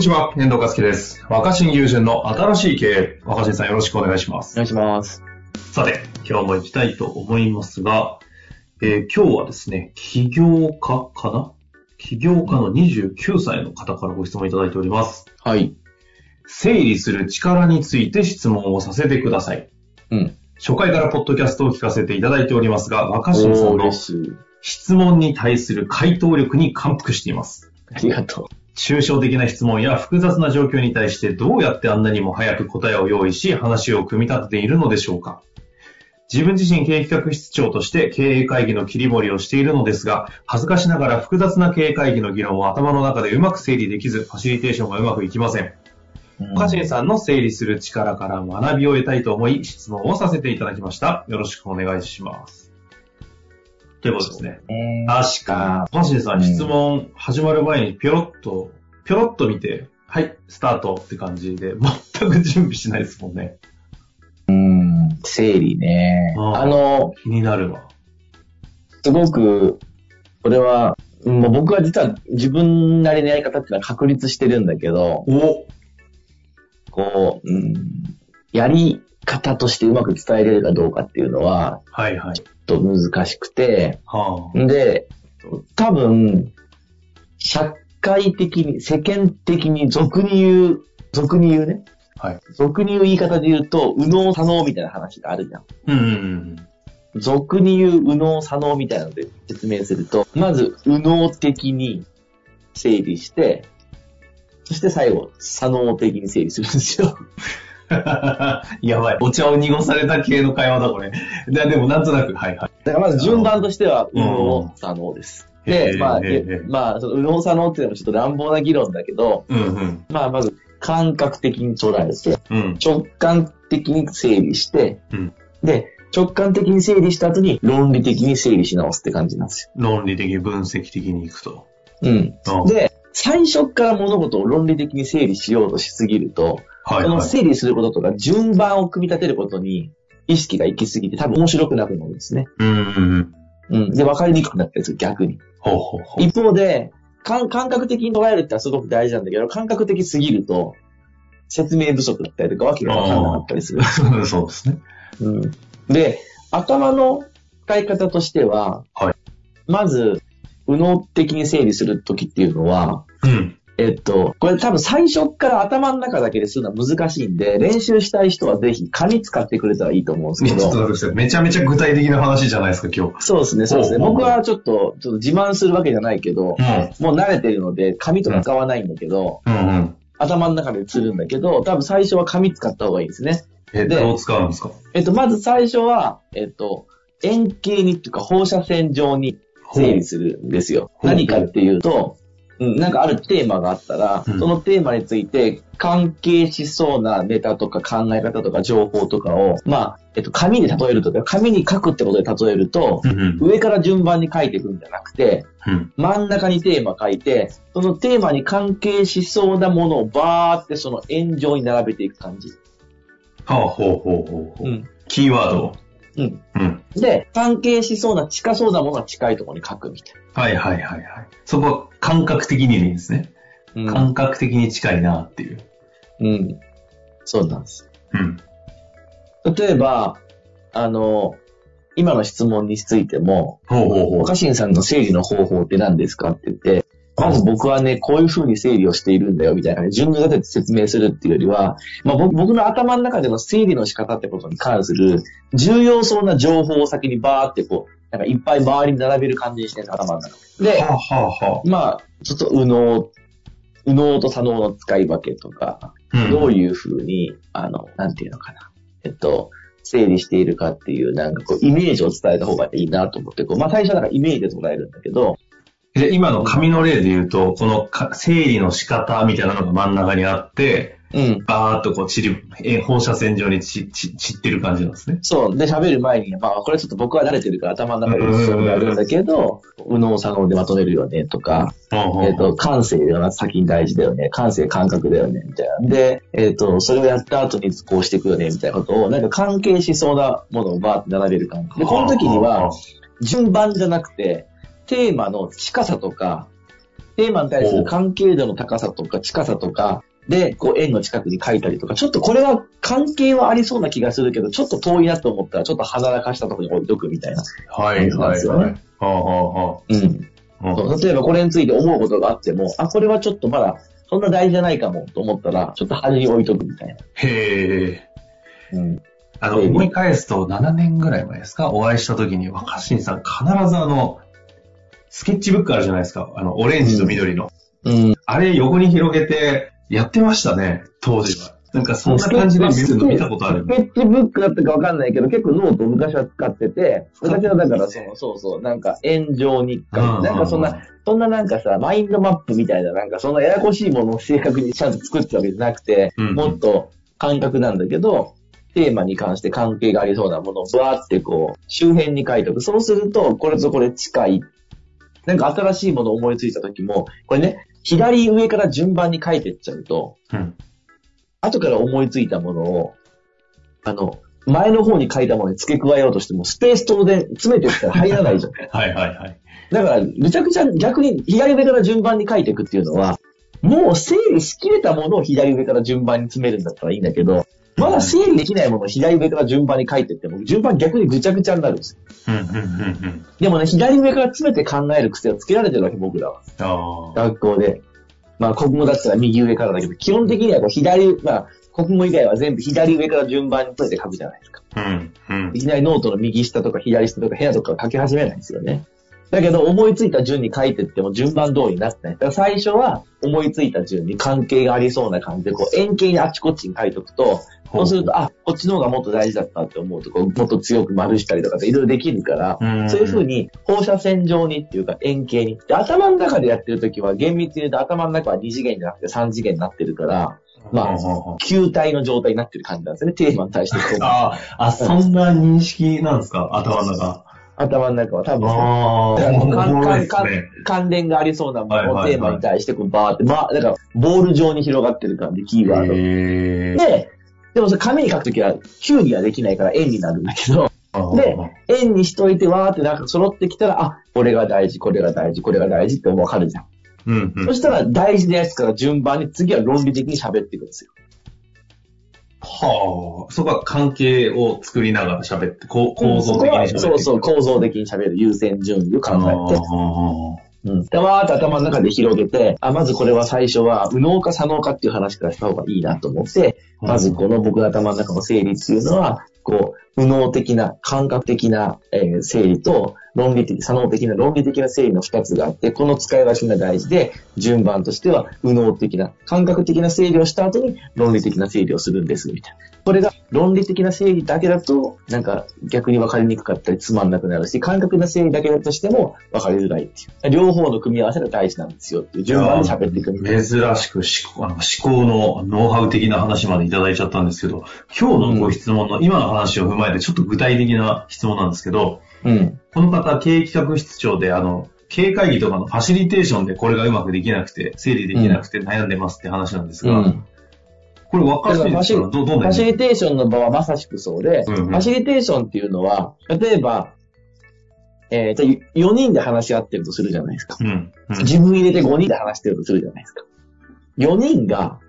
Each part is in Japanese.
にちは、遠藤和樹です。若新友人の新しい経営。若新さんよろしくお願いします。お願いします。さて、今日も行きたいと思いますが、えー今日はですね、起業家かな？起業家の29歳の方からご質問いただいております。はい。整理する力について質問をさせてください。うん。初回からポッドキャストを聞かせていただいておりますが、若新さんの。質問に対する回答力に感服しています。ありがと抽象的な質問や複雑な状況に対してどうやってあんなにも早く答えを用意し話を組み立てているのでしょうか自分自身経営企画室長として経営会議の切り盛りをしているのですが、恥ずかしながら複雑な経営会議の議論を頭の中でうまく整理できず、ファシリテーションがうまくいきません。う。岡新さんの整理する力から学びを得たいと思い、質問をさせていただきました。よろしくお願いします。ということですね。えー確かに。パシンさん、質問始まる前にぴょろっと、ぴょろっと見て、はい、スタートって感じで、全く準備しないですもんね。うん。整理ね。あの、気になるわ。すごく、これは、もう僕は実は自分なりのやり方っていうのは確立してるんだけど、おこう、うん、やり方としてうまく伝えれるかどうかっていうのは、はいはい。ちょっと難しくて、はあ。で、多分、社会的に、世間的に俗に言う、俗に言うね。はい。俗に言う言い方で言うと、右脳左脳みたいな話があるじゃん。うんうん俗に言う右脳左脳みたいなので説明すると、まず右脳的に整理して、そして最後、左脳的に整理するんですよ。うん。やばい。お茶を濁された系の会話だ、これ。ででも、なんとなく、はいはい。だからまず順番としては、うん右脳左脳です。で、まあ、まあ、その右脳左脳っていうのもちょっと乱暴な議論だけど、うんうん。まあ、まず感覚的に捉えて、うん。直感的に整理して、うんで、直感的に整理した後に論理的に整理し直すって感じなんです論理的、分析的にいくと。うんで、最初から物事を論理的に整理しようとしすぎると、はいはい。この整理することとか順番を組み立てることに意識が行き過ぎて多分面白くなくなるんですね。うんうん。で、分かりにくくなったりする、逆に。ほうほうほう。一方で、感感覚的に捉えるってのはすごく大事なんだけど、感覚的すぎると、説明不足だったりとかわけがわからなかったりする。そうですね。うん。で、頭の使い方としては、はいまず、右脳的に整理するときっていうのは、うん。えっと、これ多分最初から頭の中だけでするのは難しいんで、練習したい人はぜひ紙使ってくれたらいいと思うんですけちょっとど。めちゃめちゃ具体的な話じゃないですか、今日。そうですね、そうですね。僕はちょっと、ちょっと自慢するわけじゃないけど、うん。もう慣れてるので、紙とか使わないんだけど、うんうん。頭の中でするんだけど、多分最初は紙使った方がいいですね。え、でどう使うんですか？えっと、まず最初は、えっと、円形にっていうか放射線状に整理するんですよ。何かっていうと、うん、なんかあるテーマがあったら、うんそのテーマについて関係しそうなネタとか考え方とか情報とかを、まあ、えっと、紙で例えるとか、紙に書くってことで例えると、うんうん。上から順番に書いていくんじゃなくて、うん。真ん中にテーマ書いて、そのテーマに関係しそうなものをバーってその円状に並べていく感じ。はあ、ほうほうほうほう。うん。キーワードを。うん。うん。で、関係しそうな、近そうなものは近いところに書くみたいはいはいはいはい。そこは感覚的にでいいんですね。な。感覚的に近いなっていう。うん。うん。そうなんです。うん。例えば、あの、今の質問についても、ほうほうほう。若新さんの整理の方法って何ですかって言って、まず僕はね、こういう風に整理をしているんだよ、みたいな、順序立てて説明するっていうよりは、まあ、僕僕の頭の中での整理の仕方ってことに関する重要そうな情報を先にバーってこう、なんかいっぱい周りに並べる感じにしてる頭の中で。で、はあはあはまあ、ちょっと右脳、右脳と左脳の使い分けとか、あ。うん。どういう風に、あの、なんていうのかな。えっと、整理しているかっていう、なんかこう、イメージを伝えた方がいいなと思って、こう、まあ最初はなんかイメージで捉えるんだけど、で、今の紙の例で言うと、このか整理の仕方みたいなのが真ん中にあって、うん。バーっとこう散り、え放射線状に散ってる感じなんですね。そう。で、喋る前に、まあ、これちょっと僕は慣れてるから頭の中で一緒にやるんだけど、右脳左脳でまとめるよね、とか、えっ、と、感性が先に大事だよね。感性感覚だよね、みたいな。で、えっ、と、それをやった後にこうしていくよね、みたいなことを、なんか関係しそうなものをバーって並べる感じ。で、この時には、順番じゃなくて、テーマの近さとか、テーマに対する関係度の高さとか近さとか、で、こう円の近くに書いたりとか、ちょっとこれは関係はありそうな気がするけど、ちょっと遠いなと思ったら、ちょっと離らかしたところに置いとくみたいな。はいはいはい。はあはうん。う例えばこれについて思うことがあっても、あ、これはちょっとまだ、そんな大事じゃないかもと思ったら、ちょっと端に置いとくみたいな。へえ。うん。あの、思い返すと7年ぐらい前ですか？お会いした時に若新さん必ずあの、スケッチブックあるじゃないですか。あの、オレンジと緑の。うん。あれ横に広げてやってましたね、当時は。なんかそんな感じで見るの見たことあるス。ケッチブックだったかわかんないけど、結構ノートを昔は使ってて、昔はだからその、そうそう、なんか円状日記。うんなんかそんな、そんななんかさ、マインドマップみたいな、なんかそんなややこしいものを正確にちゃんと作ってたわけじゃなくて、うんもっと感覚なんだけど、テーマに関して関係がありそうなものをバーってこう、周辺に書いておく。そうすると、これとこれ近い。なんか新しいものを思いついた時も、これね、左上から順番に書いていっちゃうと、うん。後から思いついたものを、あの、前の方に書いたものに付け加えようとしても、スペース当然詰めていったら入らないじゃん。はいはいはい。だから、めちゃくちゃ逆に左上から順番に書いていくっていうのは、もう整理しきれたものを左上から順番に詰めるんだったらいいんだけど、まだ整理できないものを左上から順番に書いていっても、順番逆にぐちゃぐちゃになるんですよ。うんうんうんうん。でもね、左上から詰めて考える癖をつけられてるわけ、僕らは。ああ。学校で。まあ、国語だったら右上からだけど、基本的にはこう左、まあ、国語以外は全部左上から順番に詰めて書くじゃないですか。うんうんい。きなりノートの右下とか左下とか部屋とか書き始めないんですよね。だけど思いついた順に書いてっても順番通りになってない。だから最初は思いついた順に関係がありそうな感じで、こう円形にあっちこっちに書いておくと、そうすると、あ、こっちの方がもっと大事だったって思うと、こうもっと強く丸したりとかっていろいろできるから、うんそういう風に放射線状にっていうか円形に。で頭の中でやってるときは厳密に言うと頭の中は2次元じゃなくて3次元になってるから、まあ球体の状態になってる感じなんですね。テーマに対して あ、あ、そんな認識なんですか？頭の中。頭の中は多分あ関関。関連がありそうなものをテーマに対してこうバーって、まあ、だから、ボール状に広がってる感じ、キーワード。へえ。で、でもそれ紙に書くときは、9にはできないから円になるんだけど、あで、円にしといてわーってなんか揃ってきたら、あ、これが大事、これが大事、これが大事ってわかるじゃん。うんうんそ。したら大事なやつから順番に次は論理的に喋っていくんですよ。はあ、そこは関係を作りながら喋って、こう構造的に喋っていく。そうそう、構造的に喋る優先順位を考えて。あうん。で、わーって頭の中で広げて、あ、まずこれは最初は、右脳か左脳かっていう話からした方がいいなと思って、うんまずこの僕の頭の中の整理っていうのは、こう、右脳的な、感覚的な、えー整理と、論理的、左脳的な論理的な整理の二つがあって、この使い分けが大事で、順番としては、右脳的な、感覚的な整理をした後に、論理的な整理をするんです、みたいな。これが論理的な整理だけだと、なんか逆に分かりにくかったりつまんなくなるし、感覚な整理だけだとしても分かりづらいっていう。両方の組み合わせが大事なんですよっていう順番で喋っていくい。珍しく思考の思考のノウハウ的な話までいただいちゃったんですけど、今日のご質問の今の話を踏まえてちょっと具体的な質問なんですけど、うん。この方、経営企画室長で、あの、経営会議とかのファシリテーションでこれがうまくできなくて、整理できなくて悩んでますって話なんですが、うん。これ分かってるんですかどファシリテーションの場はまさしくそうで、うんうんファシリテーションっていうのは、例えば、えー、と4人で話し合ってるとするじゃないですか。うん。うん。自分入れて5人で話してるとするじゃないですか。4人が、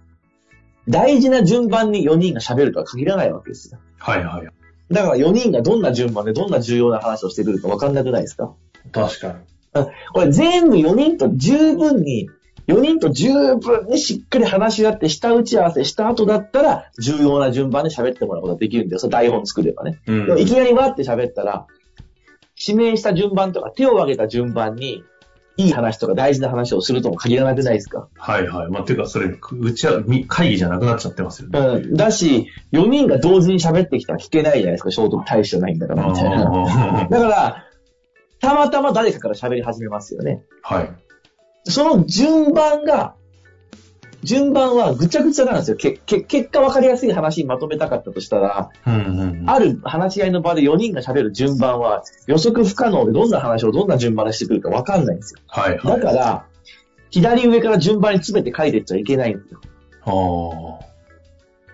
大事な順番に4人が喋るとは限らないわけですよ。はいはい。だから4人がどんな順番でどんな重要な話をしてくるか分かんなくないですか？確かに。これ全部4人と十分に、4人と十分にしっかり話し合って下打ち合わせした後だったら重要な順番で喋ってもらうことができるんだよ。それ台本作ればね。うんいきなりわって喋ったら、指名した順番とか手を挙げた順番にいい話とか大事な話をするとも限らなくないですか？はいはい。まあ、ていうか、それ、うちは、み会議じゃなくなっちゃってますよね。うん。だし、4人が同時に喋ってきたら聞けないじゃないですか。聖徳大してないんだから、みたいな。あだから、たまたま誰かから喋り始めますよね。ーはい。その順番が、順番はぐちゃぐちゃなんですよ。けけ結果分かりやすい話にまとめたかったとしたら、うんうん。ある話し合いの場で4人が喋る順番は予測不可能でどんな話をどんな順番でしてくるか分かんないんですよ。はいはい。だから、左上から順番に詰めて書いていっちゃいけないんですよ。あ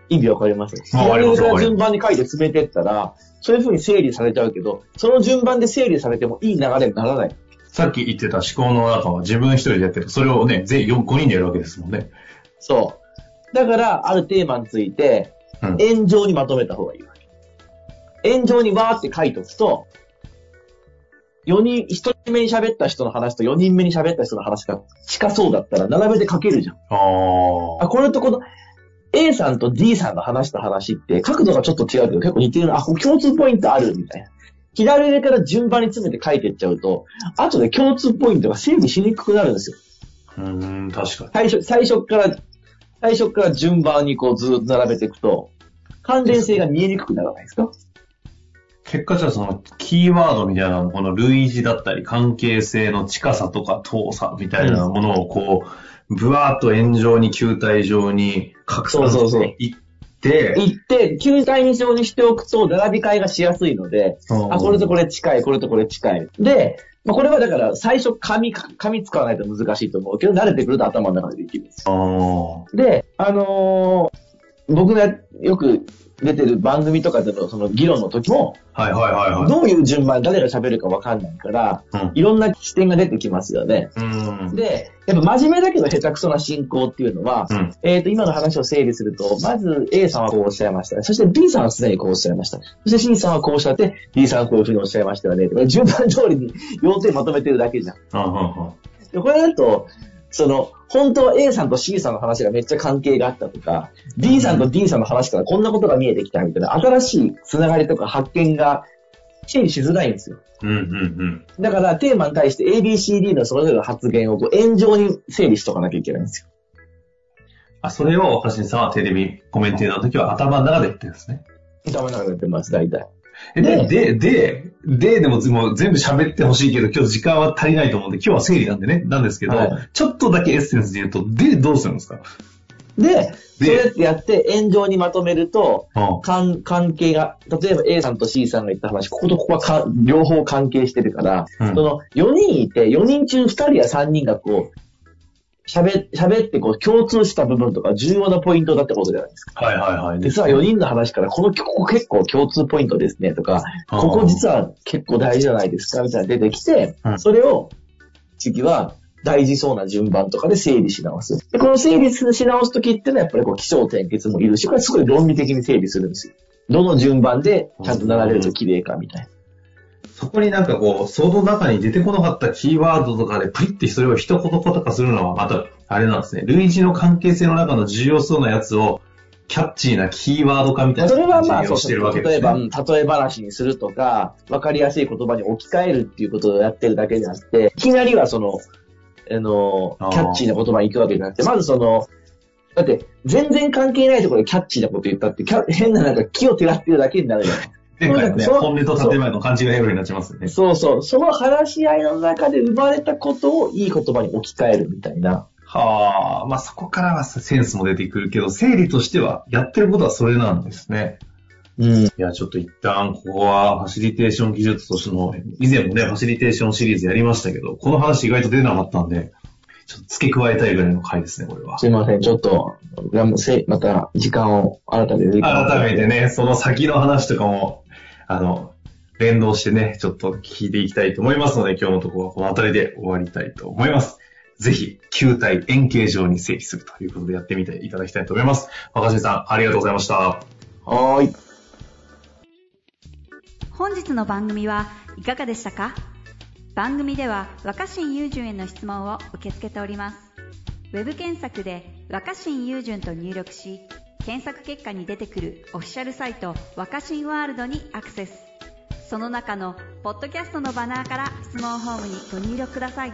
意味わかります左上から順番に書いて詰めてったら、そういう風に整理されちゃうけど、その順番で整理されてもいい流れにならない。さっき言ってた思考の中は自分一人でやってる。それをね、全員5人でやるわけですもんね。そう。だから、あるテーマについて、うん。円状にまとめた方がいいわけ。円状にわーって書いとくと、4人、1人目に喋った人の話と4人目に喋った人の話が近そうだったら並べて書けるじゃん。ああ、これとこの A さんと D さんが話した話って角度がちょっと違うけど結構似てるな。あ、共通ポイントあるみたいな。左上から順番に詰めて書いていっちゃうと、後で共通ポイントが整理しにくくなるんですよ。あ。うん、確かに。最初、最初から、最初から順番にこうずっと並べていくと、関連性が見えにくくならないですか？結果じゃあそのキーワードみたいなこの類似だったり関係性の近さとか遠さみたいなものをこう、ぶわーっと円状に球体状に拡散していって、行って、球体に状にしておくと並び替えがしやすいので、うんあ、これとこれ近い、これとこれ近い。で、まあ、これはだから最初紙、紙使わないと難しいと思うけど、慣れてくると頭の中でできるんですよ。あで、あのー僕がよく出てる番組とかでのその議論の時も、あ。はいはいはいはい。どういう順番誰が喋るかわかんないから、うんいろんな視点が出てきますよね。うん。で、やっぱ真面目だけど下手くそな進行っていうのは、うん。えっ、と、今の話を整理すると、まず A さんはこうおっしゃいました。そして B さんはすでにこうおっしゃいました。そして C さんはこうおっしゃって、D さんはこういうふうにおっしゃいましたよね。順番通りに要点まとめてるだけじゃん。でこれだと、その、本当は A さんと C さんの話がめっちゃ関係があったとか、D さんと D さんの話からこんなことが見えてきたみたいな、新しいつながりとか発見が整理しづらいんですよ。うんうんうん。だからテーマに対して ABCD のそれぞれの発言をこう円状に整理しとかなきゃいけないんですよ。あ、それを若新さんはテレビコメンテーターの時は頭の中で言ってるんですね。頭の中でやってます、大体。えで、で、で、で、でももう全部喋ってほしいけど、今日時間は足りないと思うんで、今日は整理なんでね、なんですけど、はいちょっとだけエッセンスで言うと、で、どうするんですか？で、そうやってやって円状にまとめると、関係が、例えば A さんと C さんが言った話、こことここはか両方関係してるから、うん。その4人いて、4人中2人や3人がこう、喋、喋ってこう共通した部分とか重要なポイントだってことじゃないですか。はいはいはい。実は4人の話から、この、ここ結構共通ポイントですねとか、ここ実は結構大事じゃないですかみたいなの出てきてう、んそれを次は大事そうな順番とかで整理し直す。で、この整理し直すときっていうのはやっぱりこう気象転結もいるし、これすごい論理的に整理するんですよ。どの順番でちゃんと並べると綺麗かみたいな。そこになんかこう、その中に出てこなかったキーワードとかでプリってそれを一言とかするのはまた、あれなんですね。類似の関係性の中の重要そうなやつを、キャッチーなキーワード化みたいそれなはまあ、そう感じでしてるわけですね。例えば、うん例え話にするとか、わかりやすい言葉に置き換えるっていうことをやってるだけであって、いきなりはその、あの、キャッチーな言葉に行くわけじゃなくて、まずその、だって、全然関係ないところでキャッチーなこと言ったって、変ななんか木をてらってるだけになるじゃない前ね、本音と建前の勘違いようになっちゃいますよね。そうそう。その話し合いの中で生まれたことをいい言葉に置き換えるみたいな。はあ、まあそこからはセンスも出てくるけど、整理としてはやってることはそれなんですね。うん。いや、ちょっと一旦、ここはファシリテーション技術としての、以前もね、ファシリテーションシリーズやりましたけど、この話意外と出なかったんで、ちょっと付け加えたいぐらいの回ですね、これは。すいません。ちょっと、また時間を新たに時間を改めてね、その先の話とかも、あの、連動してね、ちょっと聞いていきたいと思いますので、今日のところはこの辺りで終わりたいと思います。ぜひ、球体円形状に整理するということでやってみていただきたいと思います。若新さん、ありがとうございました。はーい。本日の番組はいかがでしたか？番組では若新雄純への質問を受け付けておりますウェブ検索で「若新雄純」と入力し検索結果に出てくるオフィシャルサイト「若新ワールド」にアクセス。その中のポッドキャストのバナーから質問ホームにご入力ください。